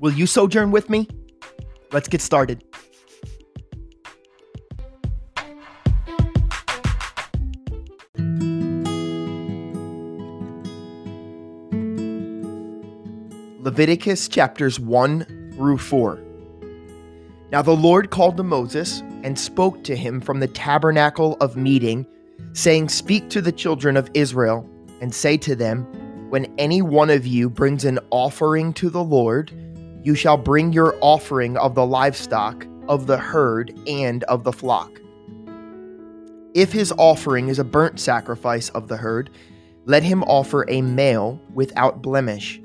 Will you sojourn with me? Let's get started. Leviticus chapters 1 through 4. Now the Lord called to Moses and spoke to him from the tabernacle of meeting, saying, Speak to the children of Israel, and say to them, When any one of you brings an offering to the Lord, you shall bring your offering of the livestock, of the herd, and of the flock. If his offering is a burnt sacrifice of the herd, let him offer a male without blemish.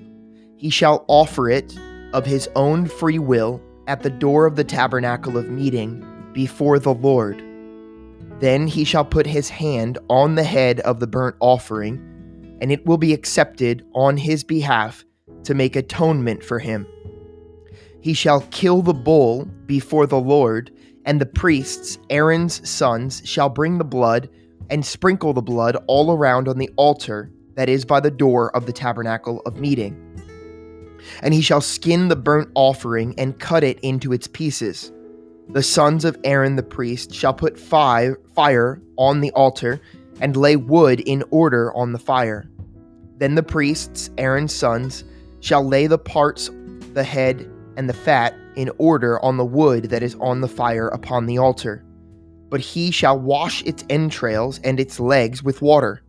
He shall offer it of his own free will at the door of the tabernacle of meeting before the Lord. Then he shall put his hand on the head of the burnt offering, and it will be accepted on his behalf to make atonement for him. He shall kill the bull before the Lord, and the priests, Aaron's sons, shall bring the blood and sprinkle the blood all around on the altar that is by the door of the tabernacle of meeting. And he shall skin the burnt offering and cut it into its pieces. The sons of Aaron the priest shall put fire, fire on the altar and lay wood in order on the fire. Then the priests, Aaron's sons, shall lay the parts, the head, and the fat in order on the wood that is on the fire upon the altar. But he shall wash its entrails and its legs with water.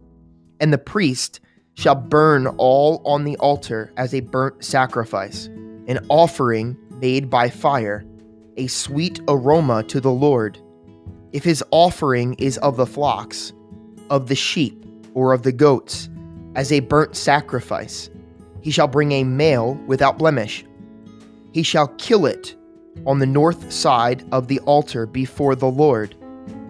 And the priest shall burn all on the altar as a burnt sacrifice, an offering made by fire, a sweet aroma to the Lord. If his offering is of the flocks, of the sheep, or of the goats, as a burnt sacrifice, he shall bring a male without blemish he shall kill it on the north side of the altar before the Lord.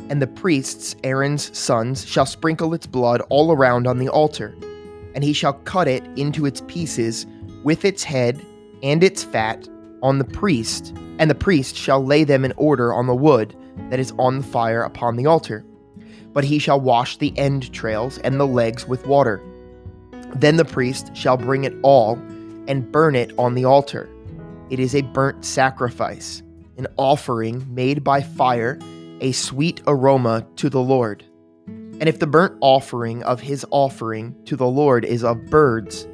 And the priests, Aaron's sons, shall sprinkle its blood all around on the altar. And he shall cut it into its pieces with its head and its fat on the priest, and the priest shall lay them in order on the wood that is on the fire upon the altar. But he shall wash the entrails and the legs with water. Then the priest shall bring it all and burn it on the altar it is a burnt sacrifice, an offering made by fire, a sweet aroma to the Lord. And if the burnt offering of his offering to the Lord is of birds,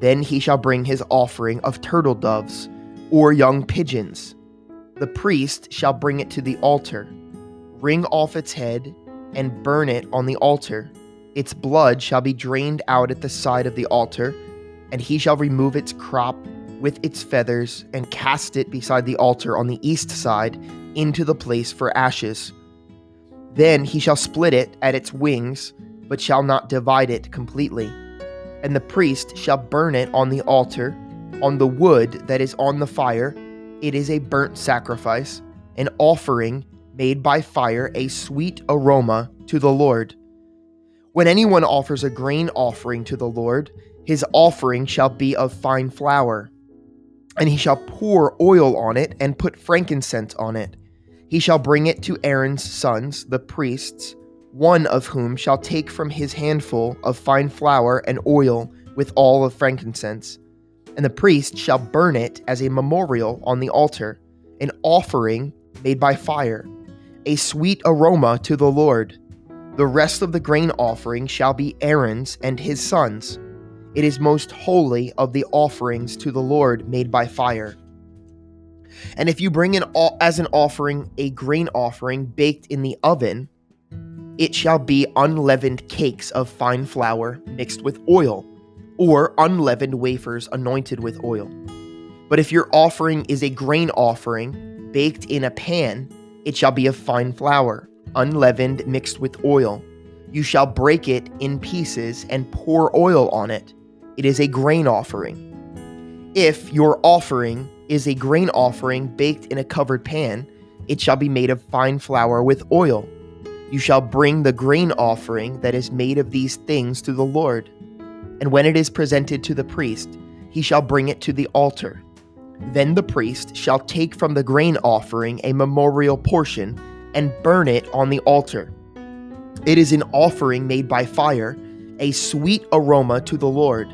then he shall bring his offering of turtle doves or young pigeons. The priest shall bring it to the altar, wring off its head, and burn it on the altar. Its blood shall be drained out at the side of the altar, and he shall remove its crop with its feathers and cast it beside the altar on the east side into the place for ashes. Then he shall split it at its wings, but shall not divide it completely. And the priest shall burn it on the altar, on the wood that is on the fire. It is a burnt sacrifice, an offering made by fire, a sweet aroma to the Lord. When anyone offers a grain offering to the Lord, his offering shall be of fine flour and he shall pour oil on it and put frankincense on it. He shall bring it to Aaron's sons, the priests, one of whom shall take from his handful of fine flour and oil with all of frankincense. And the priest shall burn it as a memorial on the altar, an offering made by fire, a sweet aroma to the Lord. The rest of the grain offering shall be Aaron's and his sons it is most holy of the offerings to the Lord made by fire. And if you bring in as an offering a grain offering baked in the oven, it shall be unleavened cakes of fine flour mixed with oil, or unleavened wafers anointed with oil. But if your offering is a grain offering baked in a pan, it shall be of fine flour, unleavened mixed with oil. You shall break it in pieces and pour oil on it it is a grain offering. If your offering is a grain offering baked in a covered pan, it shall be made of fine flour with oil. You shall bring the grain offering that is made of these things to the Lord. And when it is presented to the priest, he shall bring it to the altar. Then the priest shall take from the grain offering a memorial portion and burn it on the altar. It is an offering made by fire, a sweet aroma to the Lord.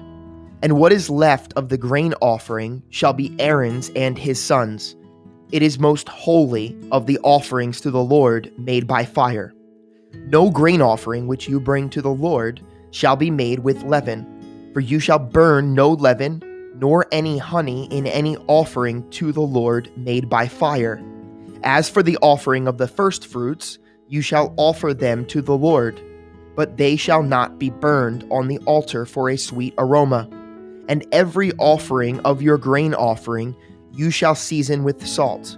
And what is left of the grain offering shall be Aaron's and his sons. It is most holy of the offerings to the Lord made by fire. No grain offering which you bring to the Lord shall be made with leaven, for you shall burn no leaven, nor any honey in any offering to the Lord made by fire. As for the offering of the firstfruits, you shall offer them to the Lord, but they shall not be burned on the altar for a sweet aroma. And every offering of your grain offering you shall season with salt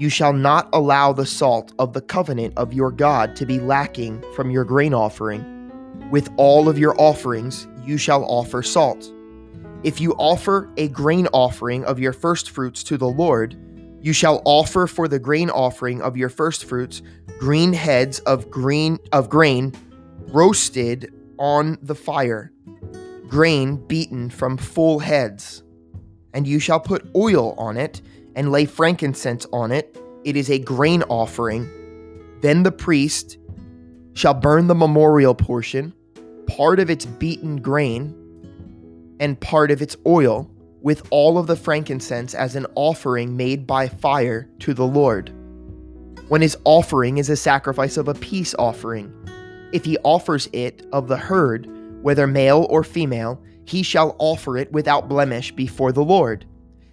you shall not allow the salt of the covenant of your God to be lacking from your grain offering. With all of your offerings, you shall offer salt. If you offer a grain offering of your firstfruits to the Lord, you shall offer for the grain offering of your firstfruits green heads of green of grain roasted on the fire, grain beaten from full heads. And you shall put oil on it and lay frankincense on it. It is a grain offering. Then the priest shall burn the memorial portion, part of its beaten grain, and part of its oil, with all of the frankincense as an offering made by fire to the Lord. When his offering is a sacrifice of a peace offering, if he offers it of the herd, whether male or female, he shall offer it without blemish before the Lord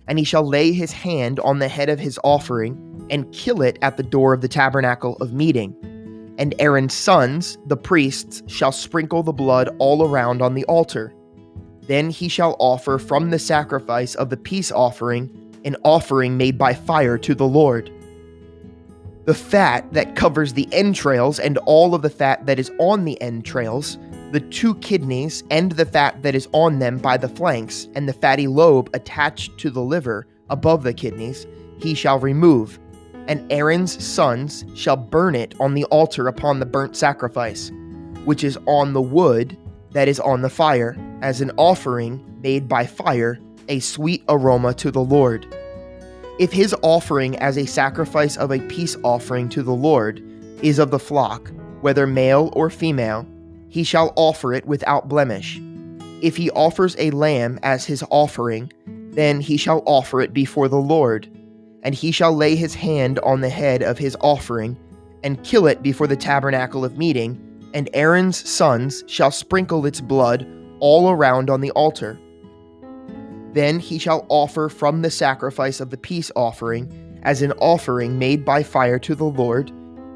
and he shall lay his hand on the head of his offering and kill it at the door of the tabernacle of meeting. And Aaron's sons, the priests, shall sprinkle the blood all around on the altar. Then he shall offer from the sacrifice of the peace offering an offering made by fire to the Lord. The fat that covers the entrails and all of the fat that is on the entrails the two kidneys and the fat that is on them by the flanks, and the fatty lobe attached to the liver above the kidneys, he shall remove. And Aaron's sons shall burn it on the altar upon the burnt sacrifice, which is on the wood that is on the fire, as an offering made by fire, a sweet aroma to the Lord. If his offering as a sacrifice of a peace offering to the Lord is of the flock, whether male or female, he shall offer it without blemish. If he offers a lamb as his offering, then he shall offer it before the Lord, and he shall lay his hand on the head of his offering, and kill it before the tabernacle of meeting, and Aaron's sons shall sprinkle its blood all around on the altar. Then he shall offer from the sacrifice of the peace offering, as an offering made by fire to the Lord,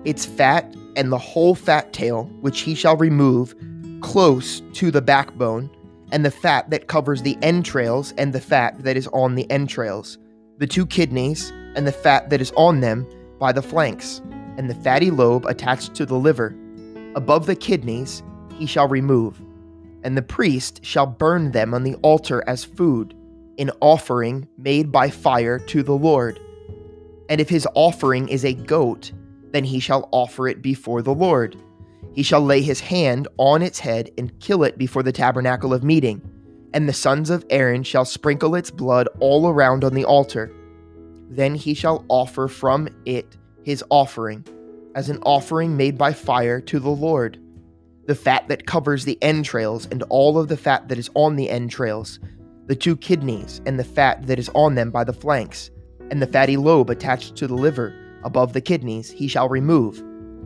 its fat and the whole fat tail, which he shall remove close to the backbone, and the fat that covers the entrails, and the fat that is on the entrails, the two kidneys, and the fat that is on them by the flanks, and the fatty lobe attached to the liver. Above the kidneys he shall remove, and the priest shall burn them on the altar as food, an offering made by fire to the Lord. And if his offering is a goat, then he shall offer it before the Lord. He shall lay his hand on its head and kill it before the tabernacle of meeting. And the sons of Aaron shall sprinkle its blood all around on the altar. Then he shall offer from it his offering, as an offering made by fire to the Lord. The fat that covers the entrails, and all of the fat that is on the entrails, the two kidneys, and the fat that is on them by the flanks, and the fatty lobe attached to the liver above the kidneys he shall remove,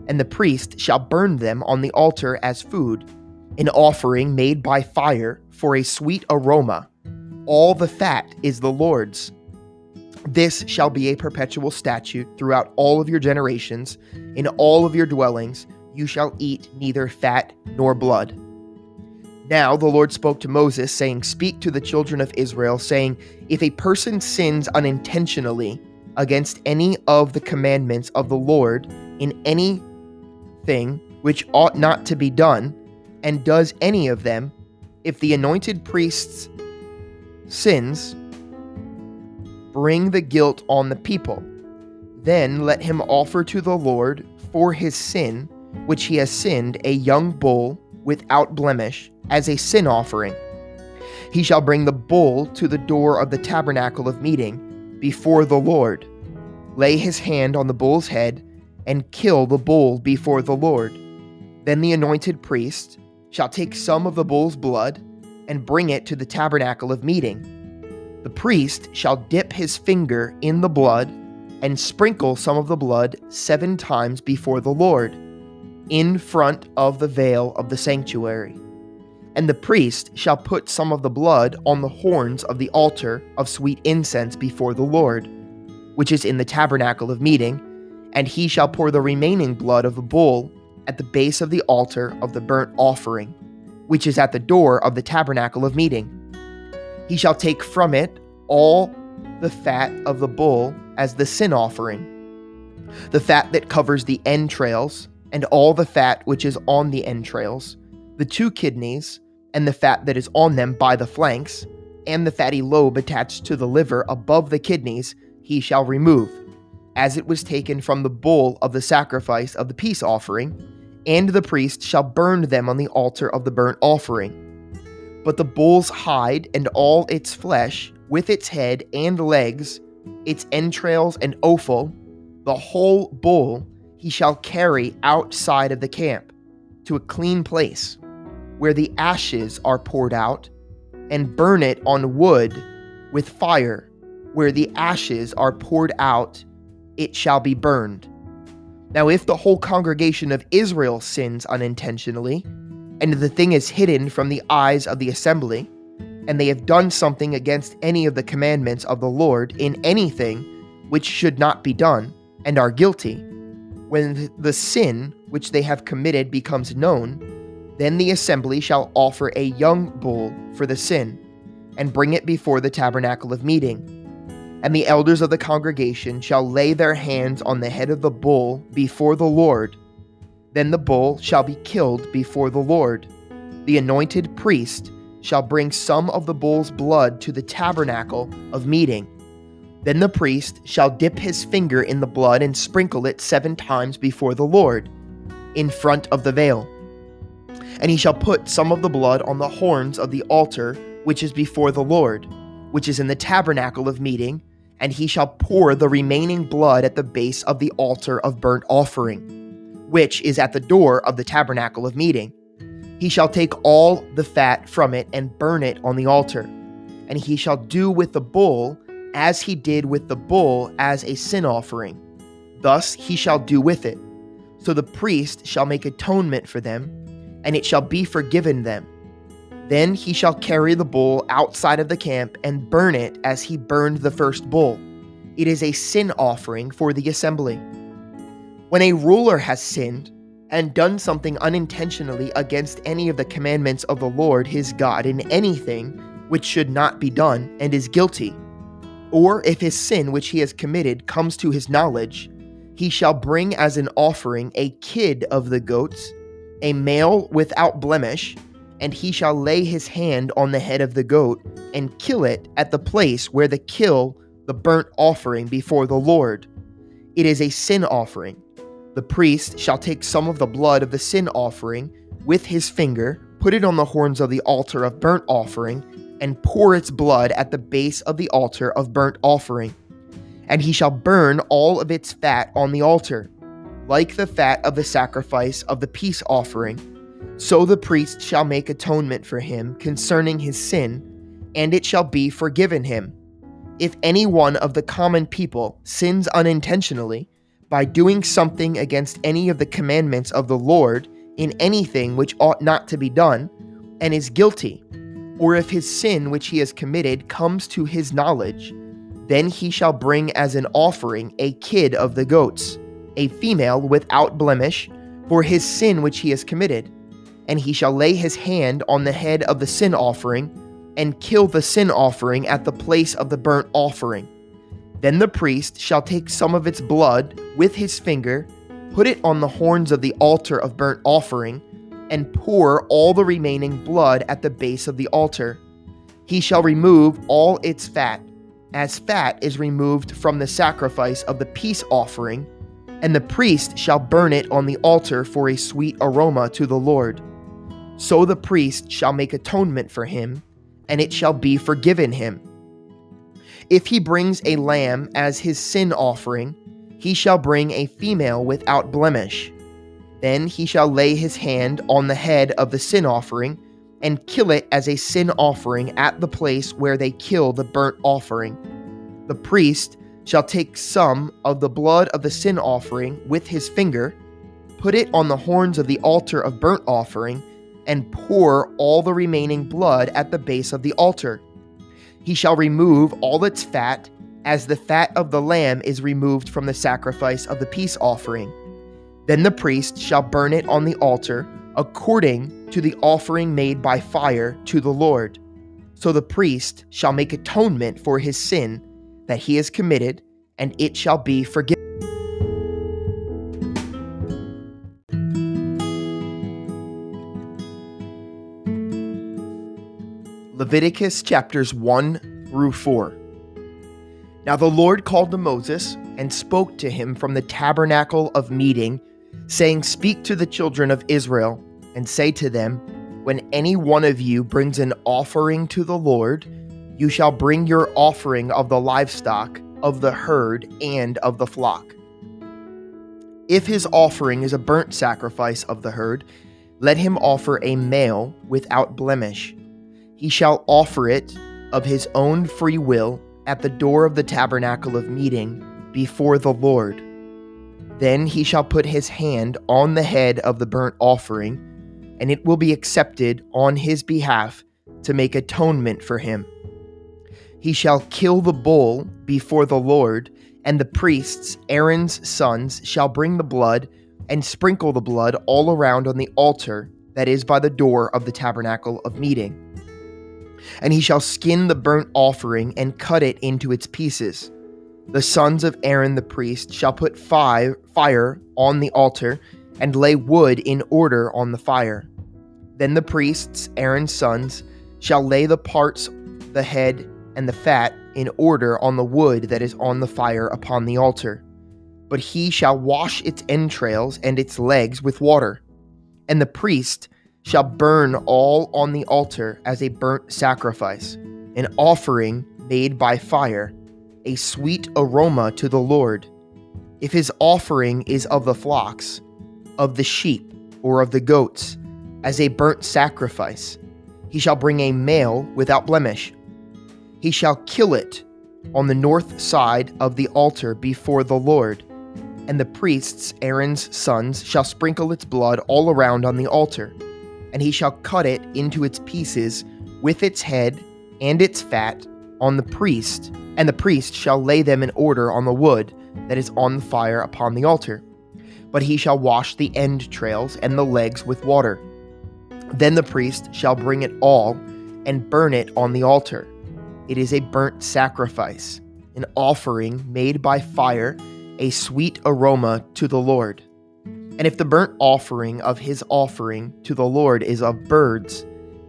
and the priest shall burn them on the altar as food, an offering made by fire for a sweet aroma. All the fat is the Lord's. This shall be a perpetual statute throughout all of your generations. In all of your dwellings you shall eat neither fat nor blood. Now the Lord spoke to Moses, saying, Speak to the children of Israel, saying, If a person sins unintentionally, against any of the commandments of the Lord in any thing which ought not to be done, and does any of them, if the anointed priest's sins, bring the guilt on the people. Then let him offer to the Lord for his sin, which he has sinned, a young bull without blemish, as a sin offering. He shall bring the bull to the door of the tabernacle of meeting before the Lord, lay his hand on the bull's head, and kill the bull before the Lord. Then the anointed priest shall take some of the bull's blood and bring it to the tabernacle of meeting. The priest shall dip his finger in the blood and sprinkle some of the blood seven times before the Lord, in front of the veil of the sanctuary. And the priest shall put some of the blood on the horns of the altar of sweet incense before the Lord, which is in the tabernacle of meeting, and he shall pour the remaining blood of the bull at the base of the altar of the burnt offering, which is at the door of the tabernacle of meeting. He shall take from it all the fat of the bull as the sin offering, the fat that covers the entrails, and all the fat which is on the entrails, the two kidneys, and the fat that is on them by the flanks, and the fatty lobe attached to the liver above the kidneys, he shall remove, as it was taken from the bull of the sacrifice of the peace offering, and the priest shall burn them on the altar of the burnt offering. But the bull's hide and all its flesh, with its head and legs, its entrails and offal, the whole bull, he shall carry outside of the camp to a clean place where the ashes are poured out, and burn it on wood with fire. Where the ashes are poured out, it shall be burned. Now, if the whole congregation of Israel sins unintentionally, and the thing is hidden from the eyes of the assembly, and they have done something against any of the commandments of the Lord in anything which should not be done, and are guilty, when the sin which they have committed becomes known, then the assembly shall offer a young bull for the sin, and bring it before the tabernacle of meeting. And the elders of the congregation shall lay their hands on the head of the bull before the Lord. Then the bull shall be killed before the Lord. The anointed priest shall bring some of the bull's blood to the tabernacle of meeting. Then the priest shall dip his finger in the blood and sprinkle it seven times before the Lord, in front of the veil. And he shall put some of the blood on the horns of the altar which is before the Lord, which is in the tabernacle of meeting, and he shall pour the remaining blood at the base of the altar of burnt offering, which is at the door of the tabernacle of meeting. He shall take all the fat from it and burn it on the altar. And he shall do with the bull as he did with the bull as a sin offering. Thus he shall do with it. So the priest shall make atonement for them, and it shall be forgiven them. Then he shall carry the bull outside of the camp and burn it as he burned the first bull. It is a sin offering for the assembly. When a ruler has sinned, and done something unintentionally against any of the commandments of the Lord his God in anything which should not be done, and is guilty, or if his sin which he has committed comes to his knowledge, he shall bring as an offering a kid of the goats, a male without blemish, and he shall lay his hand on the head of the goat and kill it at the place where the kill the burnt offering before the Lord. It is a sin offering the priest shall take some of the blood of the sin offering with his finger, put it on the horns of the altar of burnt offering, and pour its blood at the base of the altar of burnt offering. And he shall burn all of its fat on the altar, like the fat of the sacrifice of the peace offering. So the priest shall make atonement for him concerning his sin, and it shall be forgiven him. If any one of the common people sins unintentionally, by doing something against any of the commandments of the Lord in anything which ought not to be done, and is guilty, or if his sin which he has committed comes to his knowledge, then he shall bring as an offering a kid of the goats, a female without blemish, for his sin which he has committed. And he shall lay his hand on the head of the sin offering, and kill the sin offering at the place of the burnt offering then the priest shall take some of its blood with his finger, put it on the horns of the altar of burnt offering, and pour all the remaining blood at the base of the altar. He shall remove all its fat, as fat is removed from the sacrifice of the peace offering, and the priest shall burn it on the altar for a sweet aroma to the Lord. So the priest shall make atonement for him, and it shall be forgiven him. If he brings a lamb as his sin offering, he shall bring a female without blemish. Then he shall lay his hand on the head of the sin offering and kill it as a sin offering at the place where they kill the burnt offering. The priest shall take some of the blood of the sin offering with his finger, put it on the horns of the altar of burnt offering, and pour all the remaining blood at the base of the altar. He shall remove all its fat, as the fat of the lamb is removed from the sacrifice of the peace offering. Then the priest shall burn it on the altar according to the offering made by fire to the Lord. So the priest shall make atonement for his sin that he has committed, and it shall be forgiven. Leviticus chapters 1 through 4. Now the Lord called to Moses and spoke to him from the tabernacle of meeting, saying, Speak to the children of Israel, and say to them, When any one of you brings an offering to the Lord, you shall bring your offering of the livestock, of the herd, and of the flock. If his offering is a burnt sacrifice of the herd, let him offer a male without blemish he shall offer it of his own free will at the door of the tabernacle of meeting before the Lord. Then he shall put his hand on the head of the burnt offering, and it will be accepted on his behalf to make atonement for him. He shall kill the bull before the Lord, and the priests, Aaron's sons, shall bring the blood and sprinkle the blood all around on the altar that is by the door of the tabernacle of meeting. And he shall skin the burnt offering and cut it into its pieces. The sons of Aaron the priest shall put fire, fire on the altar and lay wood in order on the fire. Then the priests, Aaron's sons, shall lay the parts, the head, and the fat in order on the wood that is on the fire upon the altar. But he shall wash its entrails and its legs with water. And the priest shall burn all on the altar as a burnt sacrifice, an offering made by fire, a sweet aroma to the Lord. If his offering is of the flocks, of the sheep, or of the goats, as a burnt sacrifice, he shall bring a male without blemish. He shall kill it on the north side of the altar before the Lord, and the priests, Aaron's sons, shall sprinkle its blood all around on the altar and he shall cut it into its pieces with its head and its fat on the priest, and the priest shall lay them in order on the wood that is on the fire upon the altar. But he shall wash the entrails and the legs with water. Then the priest shall bring it all and burn it on the altar. It is a burnt sacrifice, an offering made by fire, a sweet aroma to the Lord. And if the burnt offering of his offering to the Lord is of birds,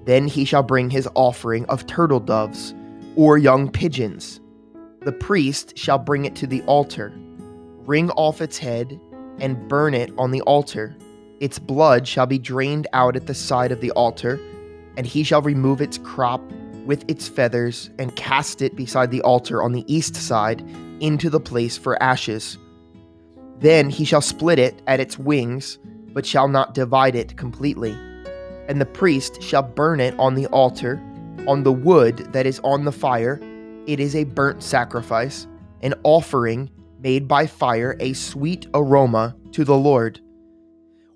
then he shall bring his offering of turtle doves or young pigeons. The priest shall bring it to the altar, wring off its head, and burn it on the altar. Its blood shall be drained out at the side of the altar, and he shall remove its crop with its feathers and cast it beside the altar on the east side into the place for ashes then he shall split it at its wings, but shall not divide it completely. And the priest shall burn it on the altar, on the wood that is on the fire. It is a burnt sacrifice, an offering made by fire, a sweet aroma to the Lord.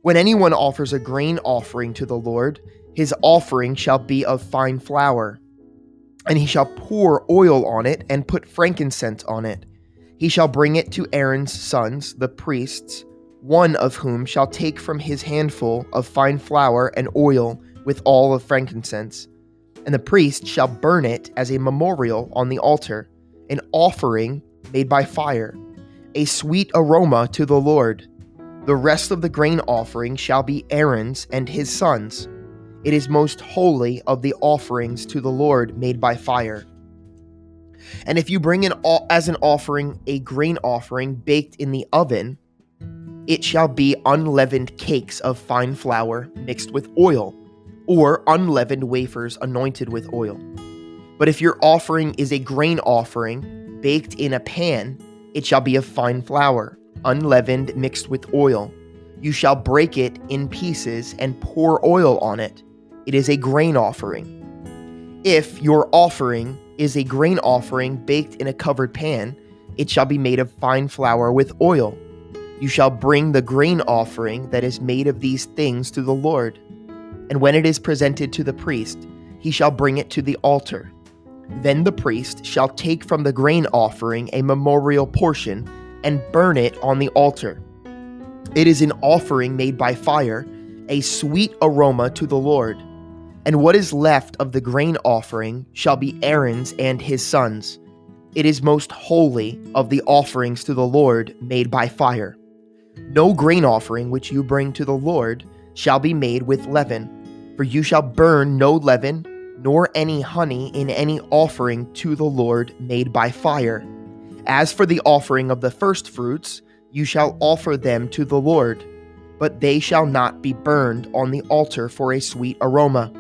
When anyone offers a grain offering to the Lord, his offering shall be of fine flour. And he shall pour oil on it and put frankincense on it he shall bring it to Aaron's sons, the priests, one of whom shall take from his handful of fine flour and oil with all of frankincense. And the priest shall burn it as a memorial on the altar, an offering made by fire, a sweet aroma to the Lord. The rest of the grain offering shall be Aaron's and his sons. It is most holy of the offerings to the Lord made by fire. And if you bring an as an offering a grain offering baked in the oven, it shall be unleavened cakes of fine flour mixed with oil, or unleavened wafers anointed with oil. But if your offering is a grain offering baked in a pan, it shall be of fine flour, unleavened mixed with oil. You shall break it in pieces and pour oil on it. It is a grain offering. If your offering is a grain offering baked in a covered pan, it shall be made of fine flour with oil. You shall bring the grain offering that is made of these things to the Lord. And when it is presented to the priest, he shall bring it to the altar. Then the priest shall take from the grain offering a memorial portion and burn it on the altar. It is an offering made by fire, a sweet aroma to the Lord. And what is left of the grain offering shall be Aaron's and his sons. It is most holy of the offerings to the Lord made by fire. No grain offering which you bring to the Lord shall be made with leaven, for you shall burn no leaven, nor any honey in any offering to the Lord made by fire. As for the offering of the firstfruits, you shall offer them to the Lord, but they shall not be burned on the altar for a sweet aroma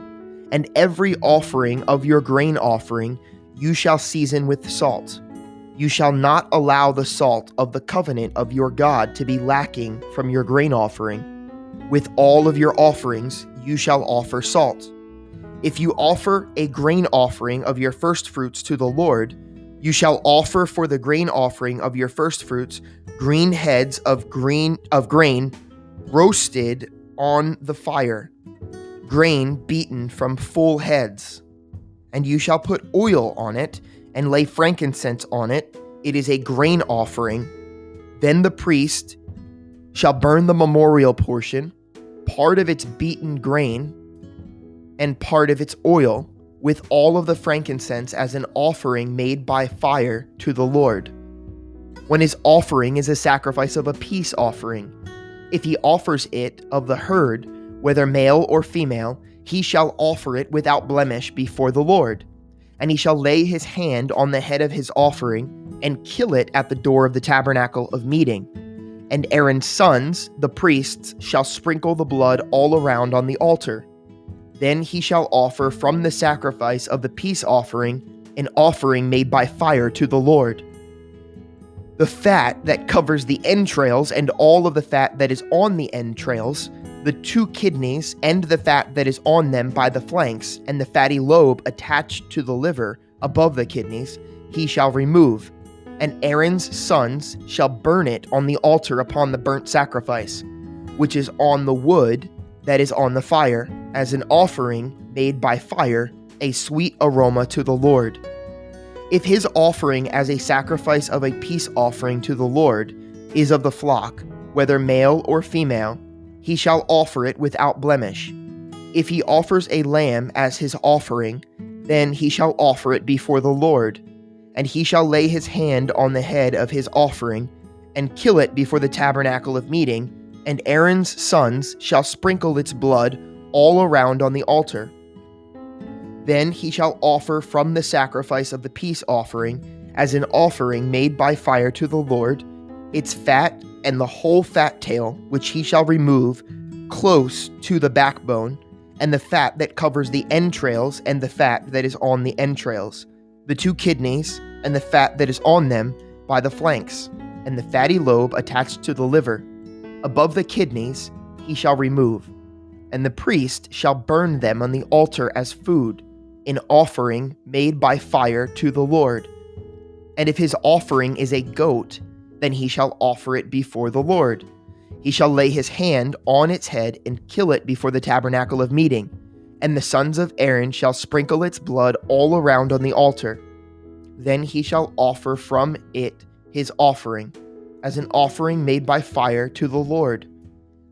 and every offering of your grain offering you shall season with salt. You shall not allow the salt of the covenant of your God to be lacking from your grain offering. With all of your offerings you shall offer salt. If you offer a grain offering of your firstfruits to the Lord, you shall offer for the grain offering of your firstfruits green heads of green of grain roasted on the fire grain beaten from full heads. And you shall put oil on it, and lay frankincense on it. It is a grain offering. Then the priest shall burn the memorial portion, part of its beaten grain, and part of its oil, with all of the frankincense as an offering made by fire to the Lord. When his offering is a sacrifice of a peace offering, if he offers it of the herd, whether male or female, he shall offer it without blemish before the Lord. And he shall lay his hand on the head of his offering and kill it at the door of the tabernacle of meeting. And Aaron's sons, the priests, shall sprinkle the blood all around on the altar. Then he shall offer from the sacrifice of the peace offering an offering made by fire to the Lord. The fat that covers the entrails and all of the fat that is on the entrails the two kidneys and the fat that is on them by the flanks, and the fatty lobe attached to the liver above the kidneys, he shall remove. And Aaron's sons shall burn it on the altar upon the burnt sacrifice, which is on the wood that is on the fire, as an offering made by fire, a sweet aroma to the Lord. If his offering as a sacrifice of a peace offering to the Lord is of the flock, whether male or female, he shall offer it without blemish. If he offers a lamb as his offering, then he shall offer it before the Lord, and he shall lay his hand on the head of his offering, and kill it before the tabernacle of meeting, and Aaron's sons shall sprinkle its blood all around on the altar. Then he shall offer from the sacrifice of the peace offering, as an offering made by fire to the Lord, its fat and the whole fat tail, which he shall remove close to the backbone, and the fat that covers the entrails, and the fat that is on the entrails, the two kidneys, and the fat that is on them by the flanks, and the fatty lobe attached to the liver. Above the kidneys he shall remove, and the priest shall burn them on the altar as food, an offering made by fire to the Lord. And if his offering is a goat, then he shall offer it before the Lord. He shall lay his hand on its head and kill it before the tabernacle of meeting, and the sons of Aaron shall sprinkle its blood all around on the altar. Then he shall offer from it his offering, as an offering made by fire to the Lord.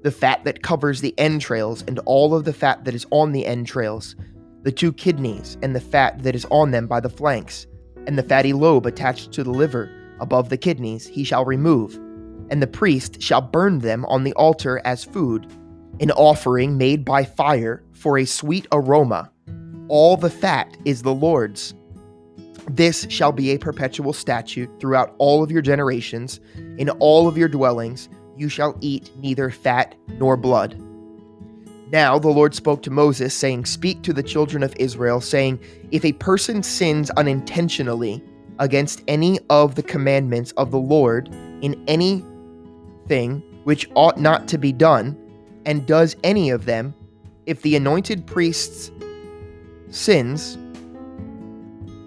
The fat that covers the entrails, and all of the fat that is on the entrails, the two kidneys, and the fat that is on them by the flanks, and the fatty lobe attached to the liver above the kidneys he shall remove, and the priest shall burn them on the altar as food, an offering made by fire for a sweet aroma. All the fat is the Lord's. This shall be a perpetual statute throughout all of your generations. In all of your dwellings you shall eat neither fat nor blood. Now the Lord spoke to Moses, saying, Speak to the children of Israel, saying, If a person sins unintentionally against any of the commandments of the Lord in any thing which ought not to be done, and does any of them, if the anointed priest's sins,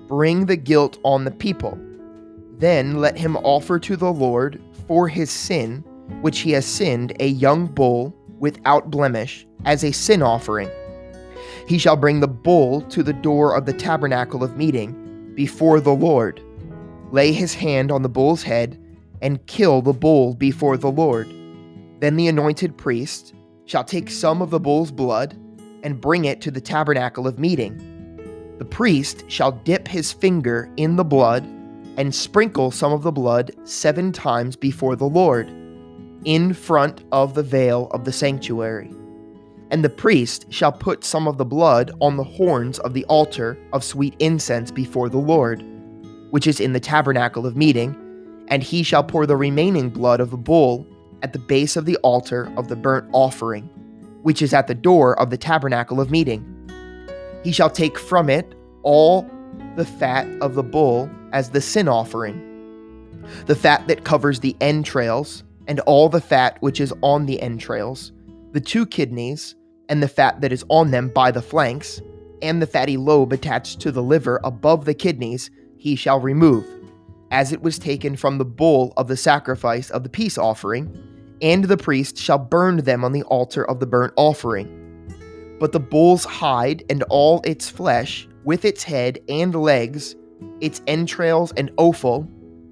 bring the guilt on the people. Then let him offer to the Lord for his sin, which he has sinned, a young bull without blemish, as a sin offering. He shall bring the bull to the door of the tabernacle of meeting before the Lord, lay his hand on the bull's head, and kill the bull before the Lord. Then the anointed priest shall take some of the bull's blood and bring it to the tabernacle of meeting the priest shall dip his finger in the blood and sprinkle some of the blood seven times before the Lord, in front of the veil of the sanctuary. And the priest shall put some of the blood on the horns of the altar of sweet incense before the Lord, which is in the tabernacle of meeting, and he shall pour the remaining blood of the bull at the base of the altar of the burnt offering, which is at the door of the tabernacle of meeting. He shall take from it all the fat of the bull as the sin offering, the fat that covers the entrails, and all the fat which is on the entrails, the two kidneys, and the fat that is on them by the flanks, and the fatty lobe attached to the liver above the kidneys, he shall remove, as it was taken from the bull of the sacrifice of the peace offering, and the priest shall burn them on the altar of the burnt offering. But the bull's hide and all its flesh, with its head and legs, its entrails and offal,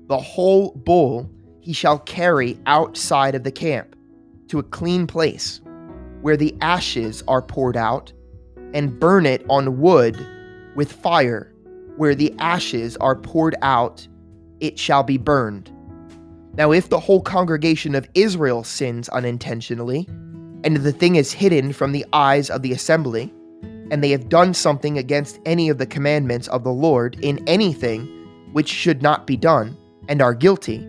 the whole bull, he shall carry outside of the camp to a clean place, where the ashes are poured out, and burn it on wood with fire, where the ashes are poured out, it shall be burned. Now, if the whole congregation of Israel sins unintentionally, and the thing is hidden from the eyes of the assembly, and they have done something against any of the commandments of the Lord in anything which should not be done, and are guilty,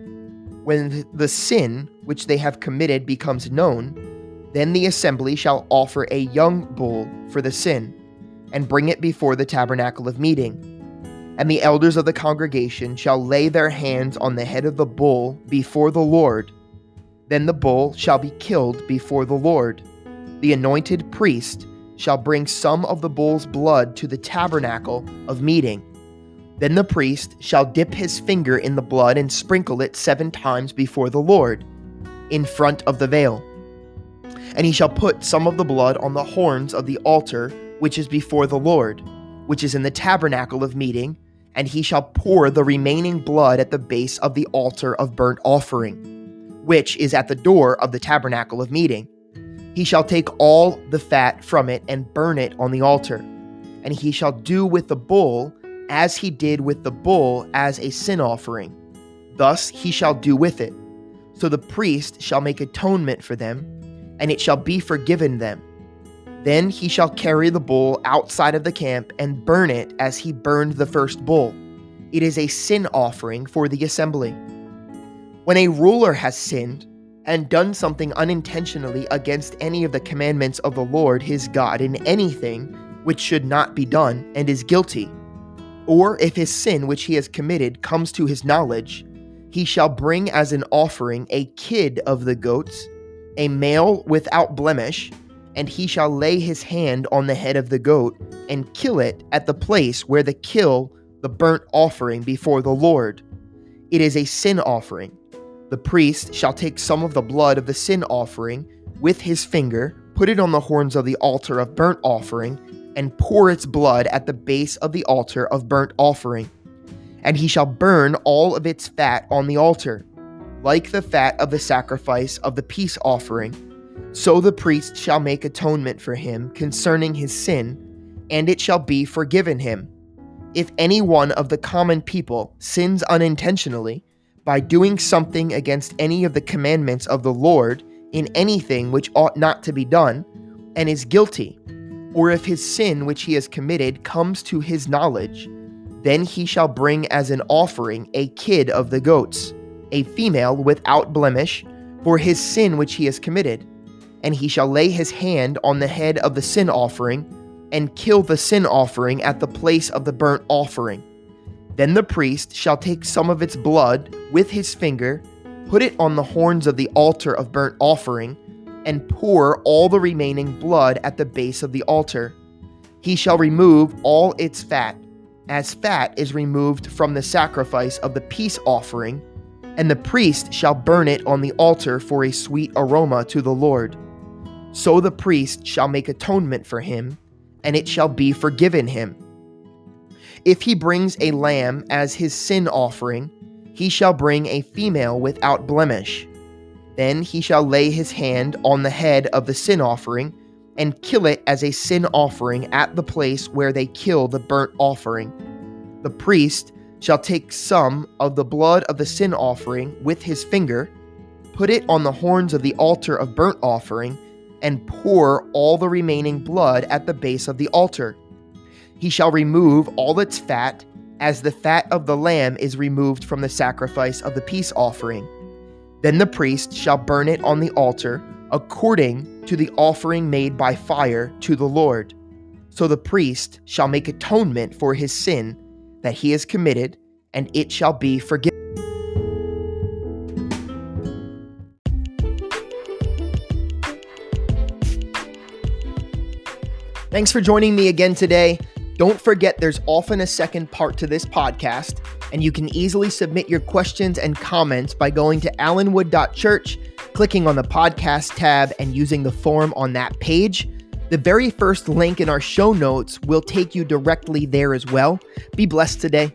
when the sin which they have committed becomes known, then the assembly shall offer a young bull for the sin, and bring it before the tabernacle of meeting. And the elders of the congregation shall lay their hands on the head of the bull before the Lord then the bull shall be killed before the Lord. The anointed priest shall bring some of the bull's blood to the tabernacle of meeting. Then the priest shall dip his finger in the blood and sprinkle it seven times before the Lord, in front of the veil. And he shall put some of the blood on the horns of the altar which is before the Lord, which is in the tabernacle of meeting, and he shall pour the remaining blood at the base of the altar of burnt offering which is at the door of the tabernacle of meeting. He shall take all the fat from it and burn it on the altar. And he shall do with the bull as he did with the bull as a sin offering. Thus he shall do with it. So the priest shall make atonement for them, and it shall be forgiven them. Then he shall carry the bull outside of the camp and burn it as he burned the first bull. It is a sin offering for the assembly. When a ruler has sinned and done something unintentionally against any of the commandments of the Lord his God in anything which should not be done and is guilty, or if his sin which he has committed comes to his knowledge, he shall bring as an offering a kid of the goats, a male without blemish, and he shall lay his hand on the head of the goat and kill it at the place where the kill the burnt offering before the Lord. It is a sin offering the priest shall take some of the blood of the sin offering with his finger, put it on the horns of the altar of burnt offering, and pour its blood at the base of the altar of burnt offering. And he shall burn all of its fat on the altar, like the fat of the sacrifice of the peace offering. So the priest shall make atonement for him concerning his sin, and it shall be forgiven him. If any one of the common people sins unintentionally, by doing something against any of the commandments of the Lord in anything which ought not to be done, and is guilty, or if his sin which he has committed comes to his knowledge, Then he shall bring as an offering a kid of the goats, a female without blemish, for his sin which he has committed. And he shall lay his hand on the head of the sin offering, and kill the sin offering at the place of the burnt offering. Then the priest shall take some of its blood with his finger, put it on the horns of the altar of burnt offering, and pour all the remaining blood at the base of the altar. He shall remove all its fat, as fat is removed from the sacrifice of the peace offering, and the priest shall burn it on the altar for a sweet aroma to the Lord. So the priest shall make atonement for him, and it shall be forgiven him. If he brings a lamb as his sin offering, he shall bring a female without blemish. Then he shall lay his hand on the head of the sin offering and kill it as a sin offering at the place where they kill the burnt offering. The priest shall take some of the blood of the sin offering with his finger, put it on the horns of the altar of burnt offering, and pour all the remaining blood at the base of the altar. He shall remove all its fat, as the fat of the lamb is removed from the sacrifice of the peace offering. Then the priest shall burn it on the altar according to the offering made by fire to the Lord. So the priest shall make atonement for his sin that he has committed, and it shall be forgiven. Thanks for joining me again today. Don't forget there's often a second part to this podcast, and you can easily submit your questions and comments by going to allenwood.church, clicking on the podcast tab, and using the form on that page. The very first link in our show notes will take you directly there as well. Be blessed today.